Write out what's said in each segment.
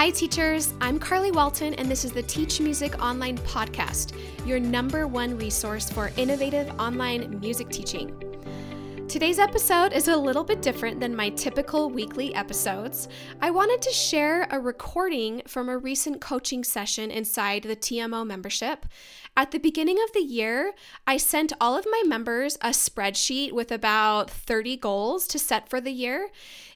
Hi, teachers. I'm Carly Walton, and this is the Teach Music Online Podcast, your number one resource for innovative online music teaching. Today's episode is a little bit different than my typical weekly episodes. I wanted to share a recording from a recent coaching session inside the TMO membership. At the beginning of the year, I sent all of my members a spreadsheet with about 30 goals to set for the year.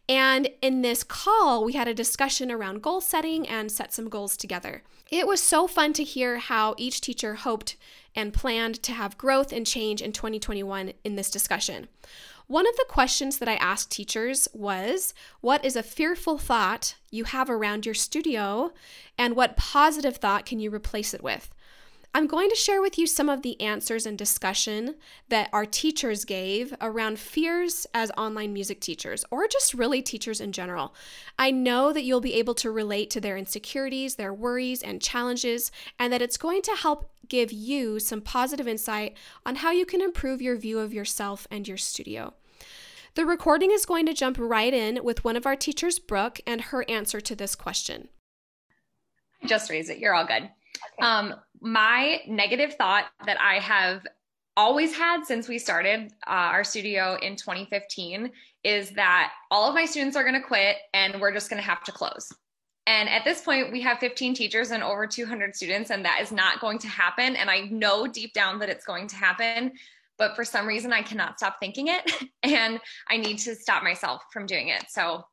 And in this call, we had a discussion around goal setting and set some goals together. It was so fun to hear how each teacher hoped and planned to have growth and change in 2021 in this discussion. One of the questions that I asked teachers was What is a fearful thought you have around your studio, and what positive thought can you replace it with? I'm going to share with you some of the answers and discussion that our teachers gave around fears as online music teachers, or just really teachers in general. I know that you'll be able to relate to their insecurities, their worries, and challenges, and that it's going to help give you some positive insight on how you can improve your view of yourself and your studio. The recording is going to jump right in with one of our teachers, Brooke, and her answer to this question. Just raise it. You're all good. Okay. Um, my negative thought that I have always had since we started uh, our studio in 2015 is that all of my students are going to quit and we're just going to have to close. And at this point, we have 15 teachers and over 200 students, and that is not going to happen. And I know deep down that it's going to happen, but for some reason, I cannot stop thinking it. And I need to stop myself from doing it. So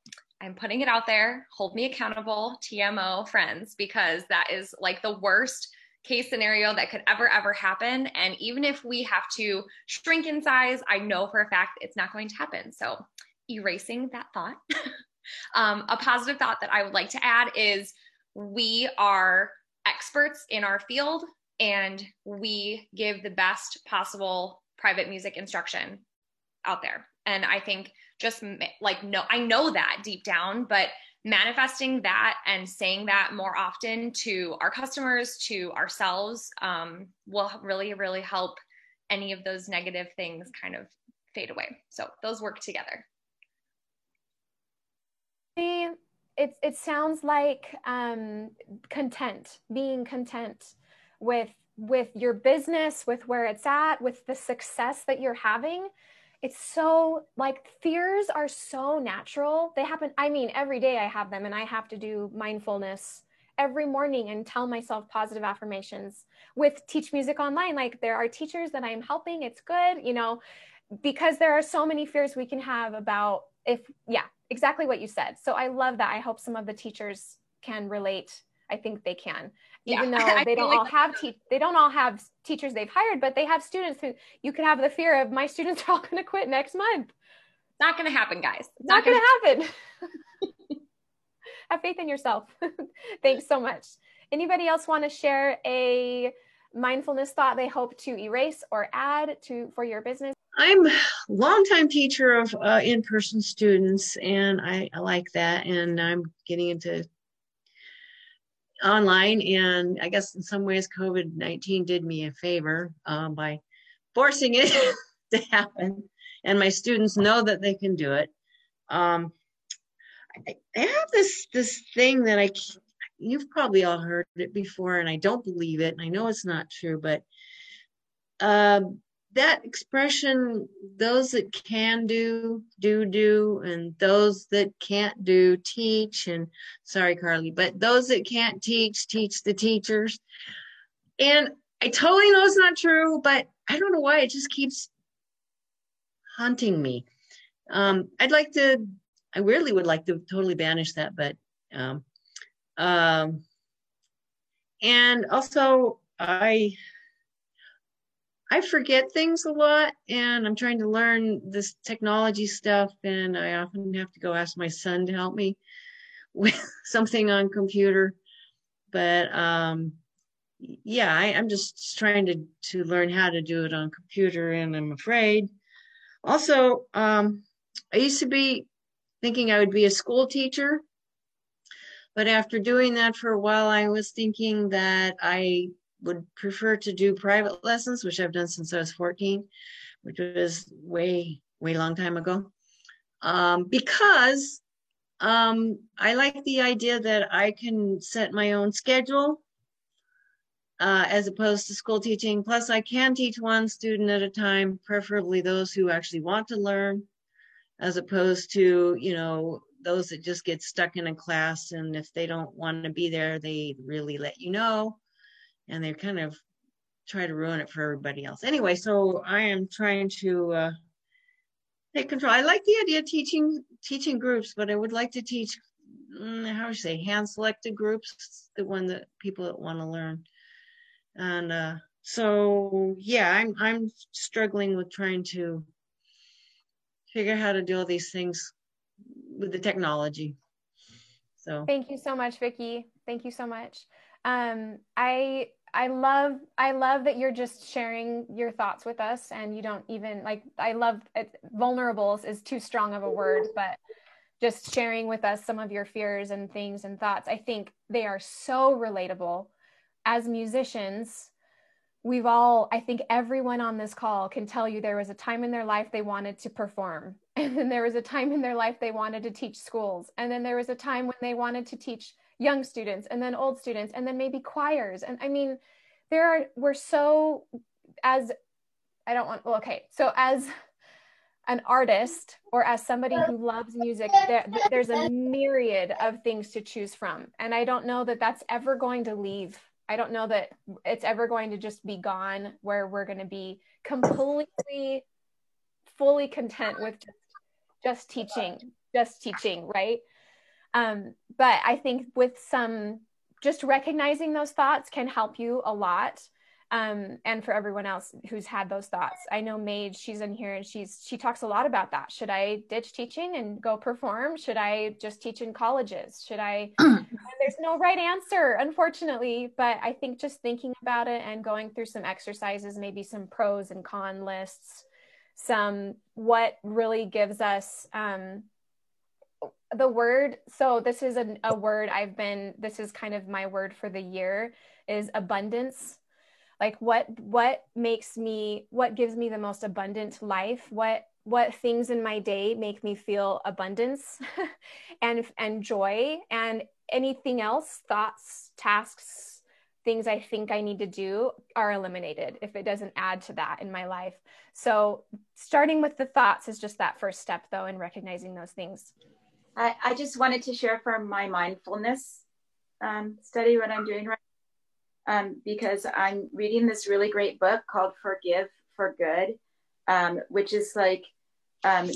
I'm putting it out there. Hold me accountable, TMO friends, because that is like the worst case scenario that could ever, ever happen. And even if we have to shrink in size, I know for a fact it's not going to happen. So, erasing that thought. um, a positive thought that I would like to add is we are experts in our field and we give the best possible private music instruction out there. And I think just like no, I know that deep down, but manifesting that and saying that more often to our customers, to ourselves, um, will really, really help any of those negative things kind of fade away. So those work together. It, it sounds like um, content, being content with with your business, with where it's at, with the success that you're having it's so like fears are so natural. They happen, I mean, every day I have them and I have to do mindfulness every morning and tell myself positive affirmations with Teach Music Online. Like there are teachers that I'm helping, it's good, you know, because there are so many fears we can have about if, yeah, exactly what you said. So I love that. I hope some of the teachers can relate. I think they can. Even yeah. though they don't like all have te- they don't all have teachers they've hired but they have students who you could have the fear of my students are all going to quit next month. Not going to happen guys. It's not, not going to happen. Have faith in yourself. Thanks so much. Anybody else want to share a mindfulness thought they hope to erase or add to for your business? I'm a longtime teacher of uh, in-person students and I, I like that and i'm getting into online and i guess in some ways covid-19 did me a favor um, by forcing it to happen. And my students know that they can do it. Um, I, I have this this thing that i you've probably all heard it before and i don't believe it and i know it's not true but uh, that expression those that can do do do and those that can't do teach and sorry carly but those that can't teach teach the teachers. And i totally know it's not true but i don't know why it just keeps haunting me. Um, i'd like to i really would like to totally banish that but um, um, and also i I forget things a lot and I'm trying to learn this technology stuff and I often have to go ask my son to help me with something on computer. But um, yeah, I, am just trying to, to learn how to do it on computer and I'm afraid. Also, um, I used to be thinking I would be a school teacher. But after doing that for a while, I was thinking that I would prefer to do private lessons, which I've done since I was 14, which was way, way long time ago. Um, because Um, I like the idea that I can set my own schedule uh, as opposed to school teaching. Plus, I can teach one student at a time, preferably those who actually want to learn, as opposed to, you know, those that just get stuck in a class and if they don't want to be there, they really let you know and they kind of try to ruin it for everybody else. Anyway, so I am trying to uh, take control. I like the idea of teaching teaching groups, but I would like to teach mm, how do you say hand selected groups, the one that people that want to learn. And uh, so yeah, I'm I'm struggling with trying to figure out how to do all these things with the technology. So thank you so much, Vicki. Thank you so much. Um, I I love I love that you're just sharing your thoughts with us and you don't even like I love it, vulnerables is too strong of a word mm-hmm. but just sharing with us some of your fears and things and thoughts. I think they are so relatable. As musicians we've all I think everyone on this call can tell you there was a time in their life they wanted to perform and then there was a time in their life they wanted to teach schools and then there was a time when they wanted to teach young students and then old students and then maybe choirs. And i mean there are we're so as i don't want well okay. So as an artist or as somebody who loves music there, there's a myriad of things to choose from. And i don't know that that's ever going to leave. I don't know that it's ever going to just be gone where we're going to be completely fully content with just, just teaching just teaching right um, but I think with some just recognizing those thoughts can help you a lot. Um, and for everyone else who's had those thoughts, I know Mage, she's in here and she's she talks a lot about that. Should I ditch teaching and go perform? Should I just teach in colleges? Should I? there's no right answer, unfortunately. But I think just thinking about it and going through some exercises, maybe some pros and con lists, some what really gives us um, the word so this is a, a word i've been this is kind of my word for the year is abundance. Like what what makes me what gives me the most abundant life? What what things in my day make me feel abundance and and joy? And anything else thoughts tasks things i think i need to do are eliminated if it doesn't add to that in my life. So starting with the thoughts is just that first step though in recognizing those things I, I just wanted to share from my mindfulness um, study what I'm doing right um, because I'm reading this really great book called Forgive for Good, um, which is like um,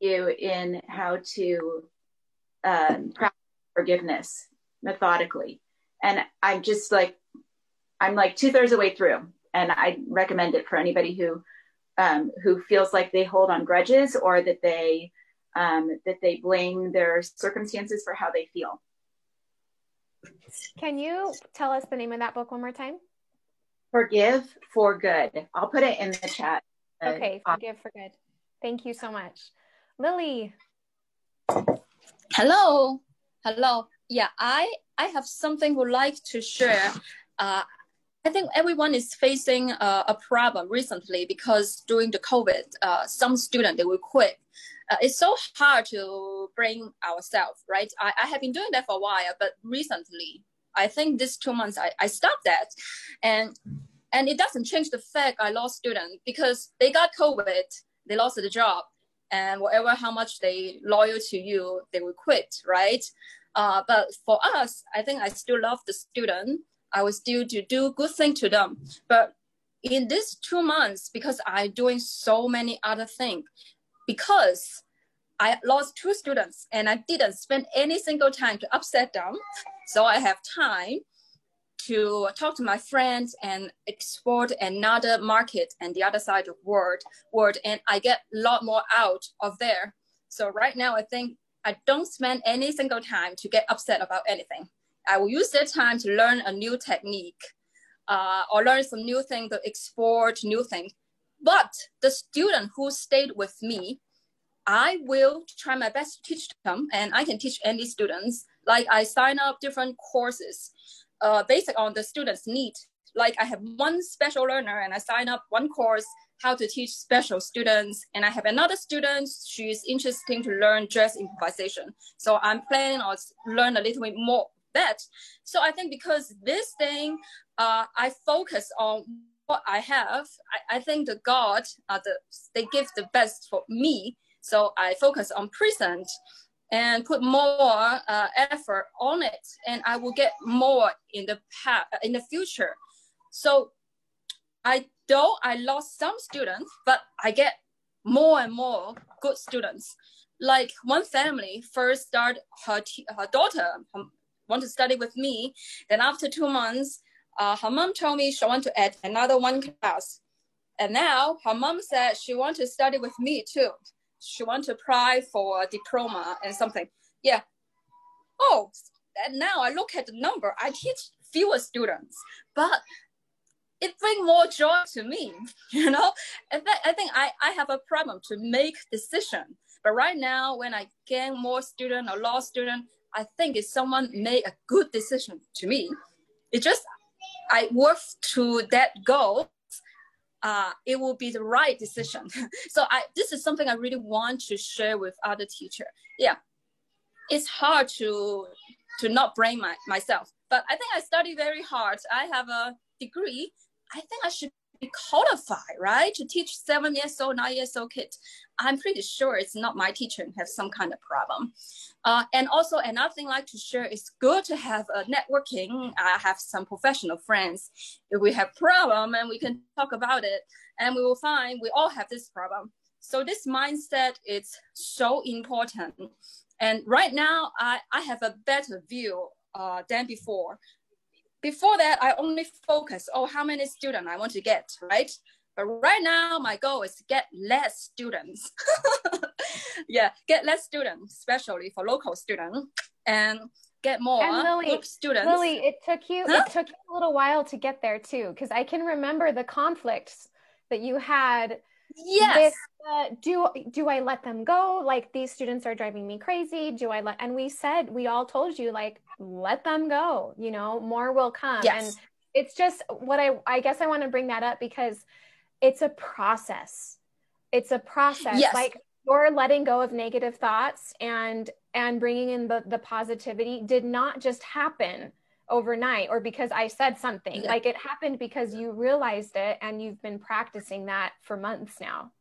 you in how to um, practice forgiveness methodically. And I'm just like, I'm like two thirds of the way through, and I recommend it for anybody who um, who feels like they hold on grudges or that they um, that they blame their circumstances for how they feel. Can you tell us the name of that book one more time? Forgive for Good. I'll put it in the chat. Okay, Forgive for Good. Thank you so much. Lily. Hello. Hello. Yeah, I I have something would like to share. Uh, I think everyone is facing uh, a problem recently because during the COVID, uh, some student they will quit uh, it's so hard to bring ourselves, right? I, I have been doing that for a while, but recently, I think this two months, I, I stopped that. And and it doesn't change the fact I lost students because they got COVID, they lost the job, and whatever how much they loyal to you, they will quit, right? Uh, but for us, I think I still love the student. I will still to do good thing to them. But in these two months, because I'm doing so many other things, because I lost two students and I didn't spend any single time to upset them. So I have time to talk to my friends and export another market and the other side of world world and I get a lot more out of there. So right now I think I don't spend any single time to get upset about anything. I will use that time to learn a new technique uh, or learn some new thing to export new things but the student who stayed with me, I will try my best to teach them, and I can teach any students. Like I sign up different courses uh, based on the student's need. Like I have one special learner, and I sign up one course how to teach special students. And I have another student, she's interesting to learn jazz improvisation. So I'm planning on learn a little bit more that. So I think because this thing, uh, I focus on what I have. I, I think the God, uh, the, they give the best for me. So I focus on present and put more uh, effort on it, and I will get more in the past, in the future. So I though I lost some students, but I get more and more good students. Like one family first started her her daughter um, want to study with me. Then after two months, uh, her mom told me she want to add another one class. And now her mom said she want to study with me too. She want to apply for a diploma and something. Yeah. Oh, and now I look at the number. I teach fewer students, but it brings more joy to me, you know. In fact, I think I, I have a problem to make decision. But right now, when I gain more student or lost student, I think if someone made a good decision to me, it just I work to that goal. Uh, it will be the right decision. so I this is something I really want to share with other teacher. Yeah, it's hard to to not blame my, myself, but I think I study very hard. I have a degree, I think I should be qualified, right, to teach seven years old, nine years old kids. I'm pretty sure it's not my teacher have some kind of problem. Uh, and also another thing I like to share is good to have a networking. I have some professional friends. If we have problem and we can talk about it and we will find we all have this problem. So this mindset is so important. And right now I, I have a better view uh, than before before that, I only focus, oh, how many students I want to get, right? But right now, my goal is to get less students. yeah, get less students, especially for local students, and get more and Lily, students. Lily, it took you huh? it took you a little while to get there too, because I can remember the conflicts that you had. Yes. With, uh, do do I let them go? Like these students are driving me crazy. Do I let? And we said we all told you like let them go you know more will come yes. and it's just what i i guess i want to bring that up because it's a process it's a process yes. like you're letting go of negative thoughts and and bringing in the the positivity did not just happen overnight or because i said something like it happened because you realized it and you've been practicing that for months now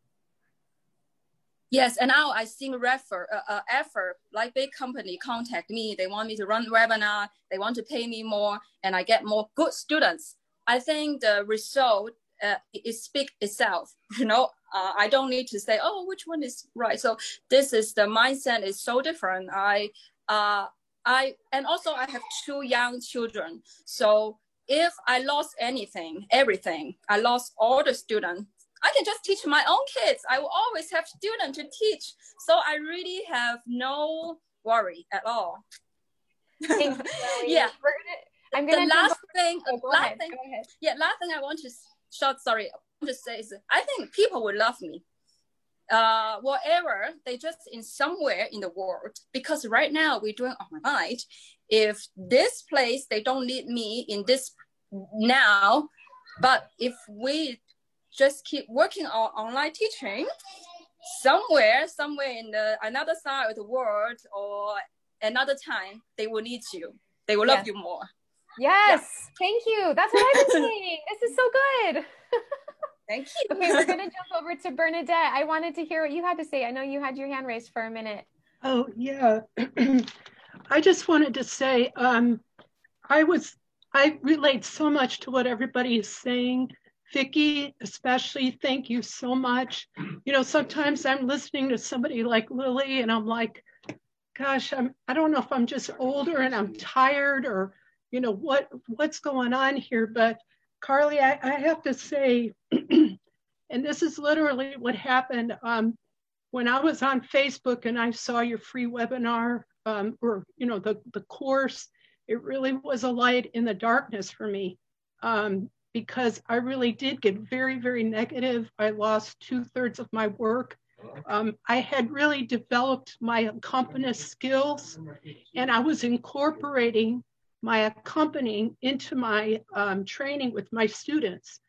Yes, and now I see refer uh, uh, effort like big company contact me. They want me to run webinar. They want to pay me more, and I get more good students. I think the result uh, it speak itself. You know, uh, I don't need to say, oh, which one is right. So this is the mindset is so different. I uh I and also I have two young children. So if I lost anything, everything, I lost all the students I can just teach my own kids. I will always have students to teach. So I really have no worry at all. You, yeah. I'm gonna the last thing, oh, last ahead, thing, yeah, last thing I want to short, sorry, I want to say is I think people will love me. Uh, whatever they just in somewhere in the world because right now we're doing online. If this place they don't need me in this now, but if we just keep working on online teaching somewhere, somewhere in the another side of the world or another time, they will need you. They will love you more. Yes. Yeah. Thank you. That's what I've been saying. this is so good. Thank you. okay, we're going to jump over to Bernadette. I wanted to hear what you had to say. I know you had your hand raised for a minute. Oh, yeah. I just wanted to say um, I was, I relate so much to what everybody is saying. Vicki, especially, thank you so much. You know, sometimes I'm listening to somebody like Lily and I'm like, gosh, I'm I don't know if I'm just older and I'm tired or, you know, what what's going on here. But Carly, I, I have to say, and this is literally what happened. Um, when I was on Facebook and I saw your free webinar um, or you know the the course, it really was a light in the darkness for me. Um, because I really did get very, very negative. I lost two thirds of my work. Um, I had really developed my accompanist skills and I was incorporating my accompanying into my um, training with my students.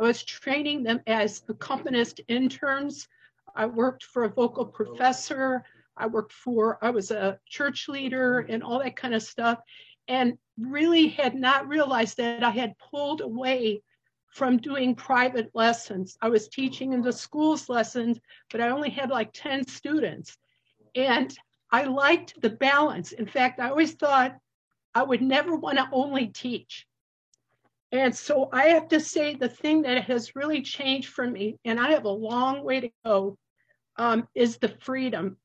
I was training them as accompanist interns. I worked for a vocal professor. I worked for, I was a church leader and all that kind of stuff. And really had not realized that I had pulled away from doing private lessons. I was teaching in the schools lessons, but I only had like 10 students. And I liked the balance. In fact, I always thought I would never want to only teach. And so I have to say the thing that has really changed for me, and I have a long way to go, um, is the freedom.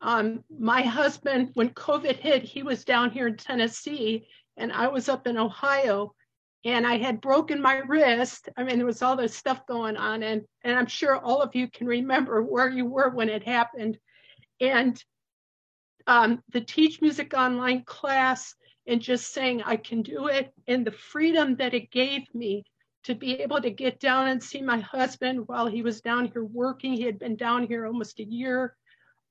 Um, my husband, when COVID hit, he was down here in Tennessee and I was up in Ohio and I had broken my wrist. I mean, there was all this stuff going on, and and I'm sure all of you can remember where you were when it happened. And um, the Teach Music Online class, and just saying I can do it, and the freedom that it gave me to be able to get down and see my husband while he was down here working. He had been down here almost a year.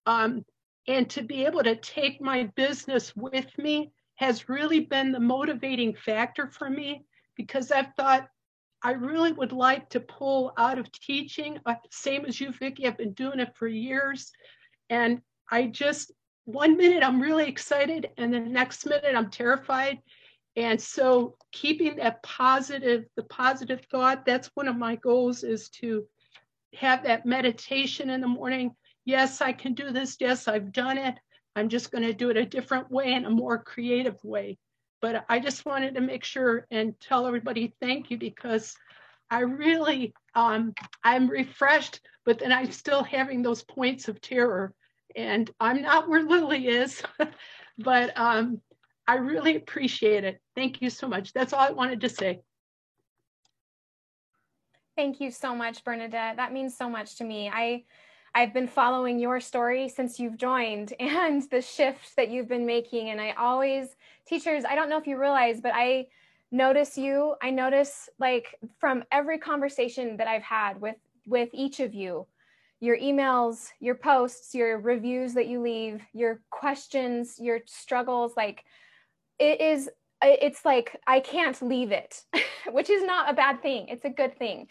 Um, and to be able to take my business with me has really been the motivating factor for me because I've thought I really would like to pull out of teaching, uh, same as you, Vicki. I've been doing it for years. And I just, one minute I'm really excited, and the next minute I'm terrified. And so keeping that positive, the positive thought, that's one of my goals is to have that meditation in the morning. Yes, I can do this. Yes, I've done it. I'm just going to do it a different way and a more creative way. But I just wanted to make sure and tell everybody thank you because I really, um, I'm refreshed, but then I'm still having those points of terror. And I'm not where Lily is, but um, I really appreciate it. Thank you so much. That's all I wanted to say. Thank you so much, Bernadette. That means so much to me. I I've been following your story since you've joined and the shift that you've been making. And I always, teachers, I don't know if you realize, but I notice you. I notice like from every conversation that I've had with with each of you, your emails, your posts, your reviews that you leave, your questions, your struggles, like it is it's like I can't leave it, which is not a bad thing. It's a good thing.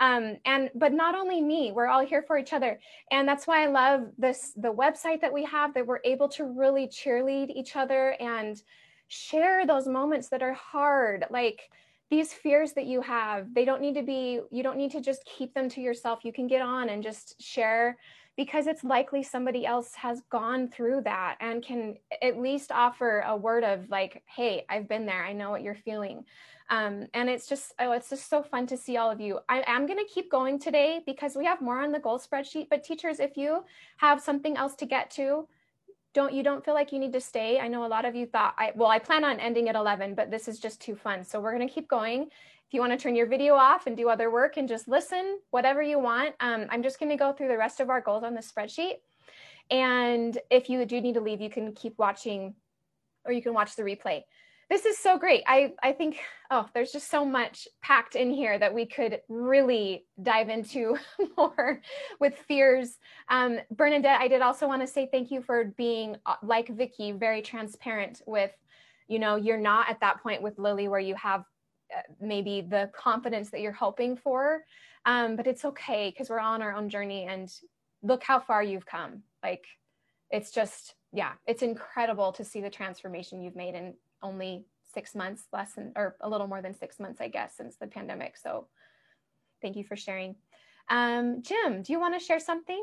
Um, and but not only me we're all here for each other. And that's why i love this the website that we have that we're able to really cheerlead each other and share those moments that are hard. Like these fears that you have they don't need to be you don't need to just keep them to yourself you can get on and just share because it's likely somebody else has gone through that and can at least offer a word of like hey i've been there i know what you're feeling um, and it's just, oh, it's just so fun to see all of you. I am going to keep going today because we have more on the goal spreadsheet. But teachers, if you have something else to get to, don't you don't feel like you need to stay. I know a lot of you thought, I well, I plan on ending at 11, but this is just too fun. So we're going to keep going. If you want to turn your video off and do other work and just listen, whatever you want, um, I'm just going to go through the rest of our goals on the spreadsheet. And if you do need to leave, you can keep watching or you can watch the replay this is so great. I, I think, oh, there's just so much packed in here that we could really dive into more with fears. Um, Bernadette, I did also want to say thank you for being, uh, like Vicki, very transparent with, you know, you're not at that point with Lily where you have uh, maybe the confidence that you're hoping for. Um, but it's okay because we're all on our own journey and look how far you've come. Like, it's just, yeah, it's incredible to see the transformation you've made and only six months less than or a little more than six months i guess since the pandemic. So thank you for sharing. Um, jim do you want to share something?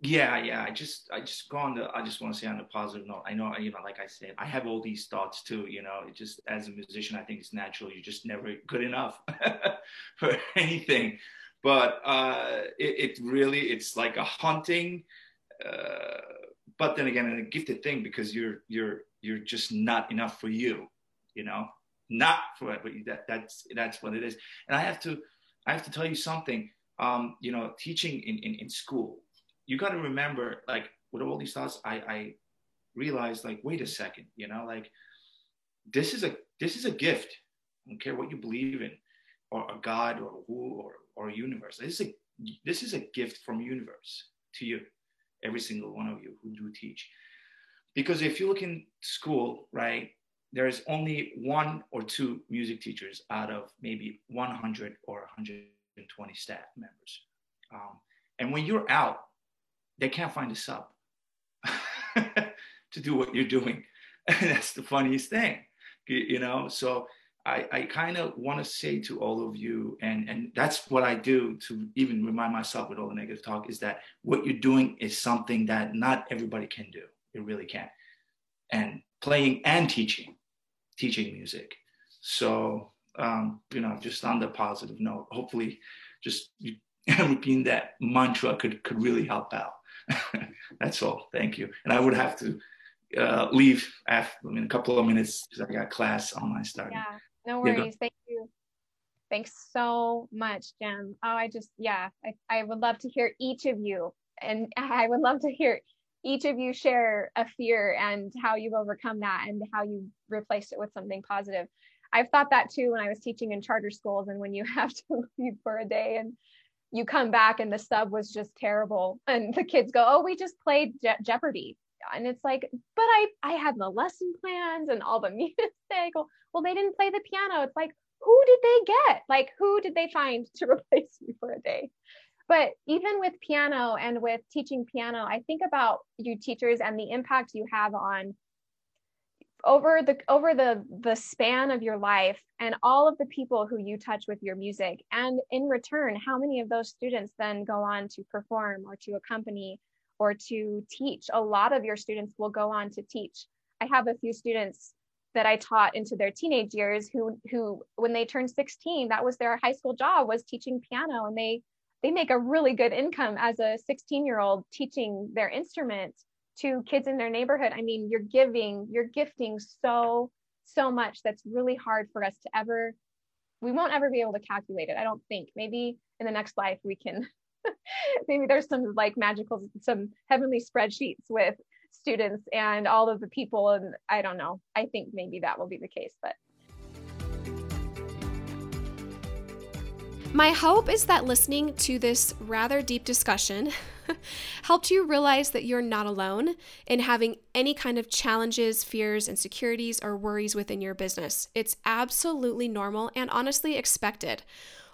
Yeah yeah. I just i just go on the i just want to say on a positive note i know you know like i said i have all these thoughts too you know it just as a musician i think it's natural you're just never good enough for anything. But uh it, it really it's like a hunting uh but then again a gifted thing because you're you're you're just not enough for you you know? Not for that that's that's what it is. And i have to i have to tell you something um you know teaching in in, in school you got to remember like with all these thoughts i i realized like wait a second you know like this is a this is a gift. I don't care what you believe in or a god or who or or a universe. This is a this is a gift from universe to you every single one of you who do teach because if you look in school, right, there's only one or two music teachers out of maybe 100 or 120 staff members. Um, and when you're out, they can't find a sub to do what you're doing. And that's the funniest thing, you know? So I, I kind of want to say to all of you, and, and that's what I do to even remind myself with all the negative talk is that what you're doing is something that not everybody can do. It really can't. And playing and teaching, teaching music. So, um, you know, just on the positive note, hopefully just repeating that mantra could, could really help out. that's all. Thank you. And I would have to uh, leave after in a couple of minutes because I got class online starting. Yeah. No worries. Thank you. Thanks so much, Jim. Oh, I just, yeah, I, I would love to hear each of you. And I would love to hear each of you share a fear and how you've overcome that and how you replaced it with something positive. I've thought that too when I was teaching in charter schools and when you have to leave for a day and you come back and the sub was just terrible and the kids go, "Oh, we just played Je- Jeopardy." And it's like, "But I I had the lesson plans and all the music." well, they didn't play the piano. It's like, who did they get? Like, who did they find to replace me for a day? But even with piano and with teaching piano, I think about you teachers and the impact you have on over the over the the span of your life and all of the people who you touch with your music and in return how many of those students then go on to perform or to accompany or to teach a lot of your students will go on to teach. I have a few students that I taught into their teenage years who who when they turned 16 that was their high school job was teaching piano and they they make a really good income as a 16 year old teaching their instrument to kids in their neighborhood. I mean you're giving you're gifting so so much that's really hard for us to ever we won't ever be able to calculate it I don't think. Maybe in the next life we can maybe there's some like magical some heavenly spreadsheets with students and all of the people and i don't know i think maybe that will be the case but My hope is that listening to this rather deep discussion helped you realize that you're not alone in having any kind of challenges, fears, insecurities, or worries within your business. It's absolutely normal and honestly expected.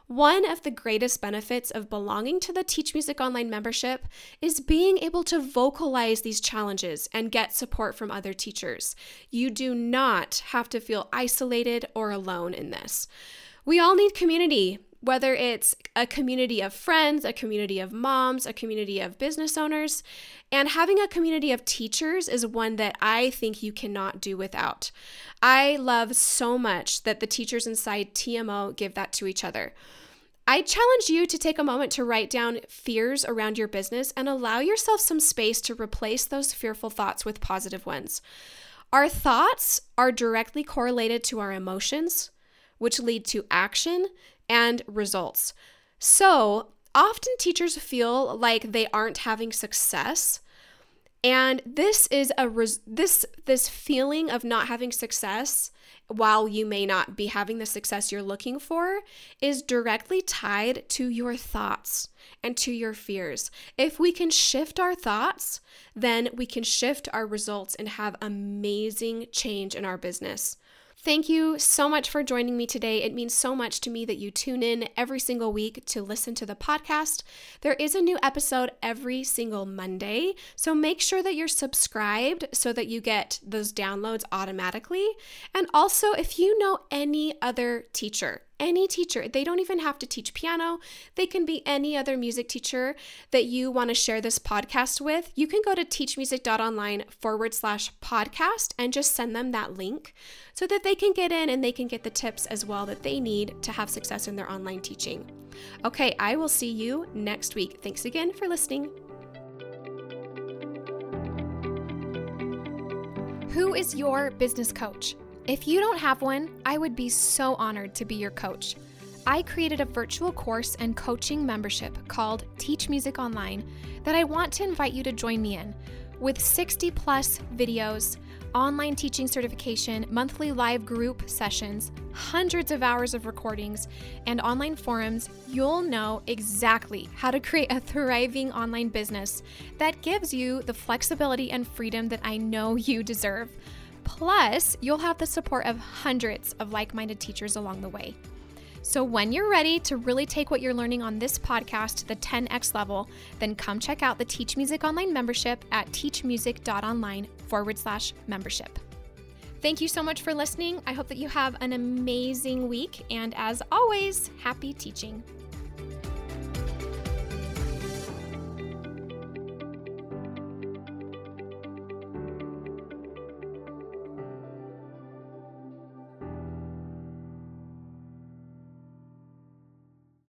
One of the greatest benefits of belonging to the Teach Music Online membership is being able to vocalize these challenges and get support from other teachers. You do not have to feel isolated or alone in this. We all need community, whether it's a community of friends, a community of moms, a community of business owners. And having a community of teachers is one that I think you cannot do without. I love so much that the teachers inside TMO give that to each other. I challenge you to take a moment to write down fears around your business and allow yourself some space to replace those fearful thoughts with positive ones. Our thoughts are directly correlated to our emotions, which lead to action and results. So, often teachers feel like they aren't having success. And this is a res- this this feeling of not having success while you may not be having the success you're looking for, is directly tied to your thoughts and to your fears. If we can shift our thoughts, then we can shift our results and have amazing change in our business. Thank you so much for joining me today. It means so much to me that you tune in every single week to listen to the podcast. There is a new episode every single Monday, so make sure that you're subscribed so that you get those downloads automatically. And also, if you know any other teacher any teacher. They don't even have to teach piano. They can be any other music teacher that you want to share this podcast with. You can go to teachmusic.online forward slash podcast and just send them that link so that they can get in and they can get the tips as well that they need to have success in their online teaching. Okay, I will see you next week. Thanks again for listening. Who is your business coach? If you don't have one, I would be so honored to be your coach. I created a virtual course and coaching membership called Teach Music Online that I want to invite you to join me in. With 60 plus videos, online teaching certification, monthly live group sessions, hundreds of hours of recordings, and online forums, you'll know exactly how to create a thriving online business that gives you the flexibility and freedom that I know you deserve. Plus, you'll have the support of hundreds of like minded teachers along the way. So, when you're ready to really take what you're learning on this podcast to the 10x level, then come check out the Teach Music Online membership at teachmusic.online forward slash membership. Thank you so much for listening. I hope that you have an amazing week. And as always, happy teaching.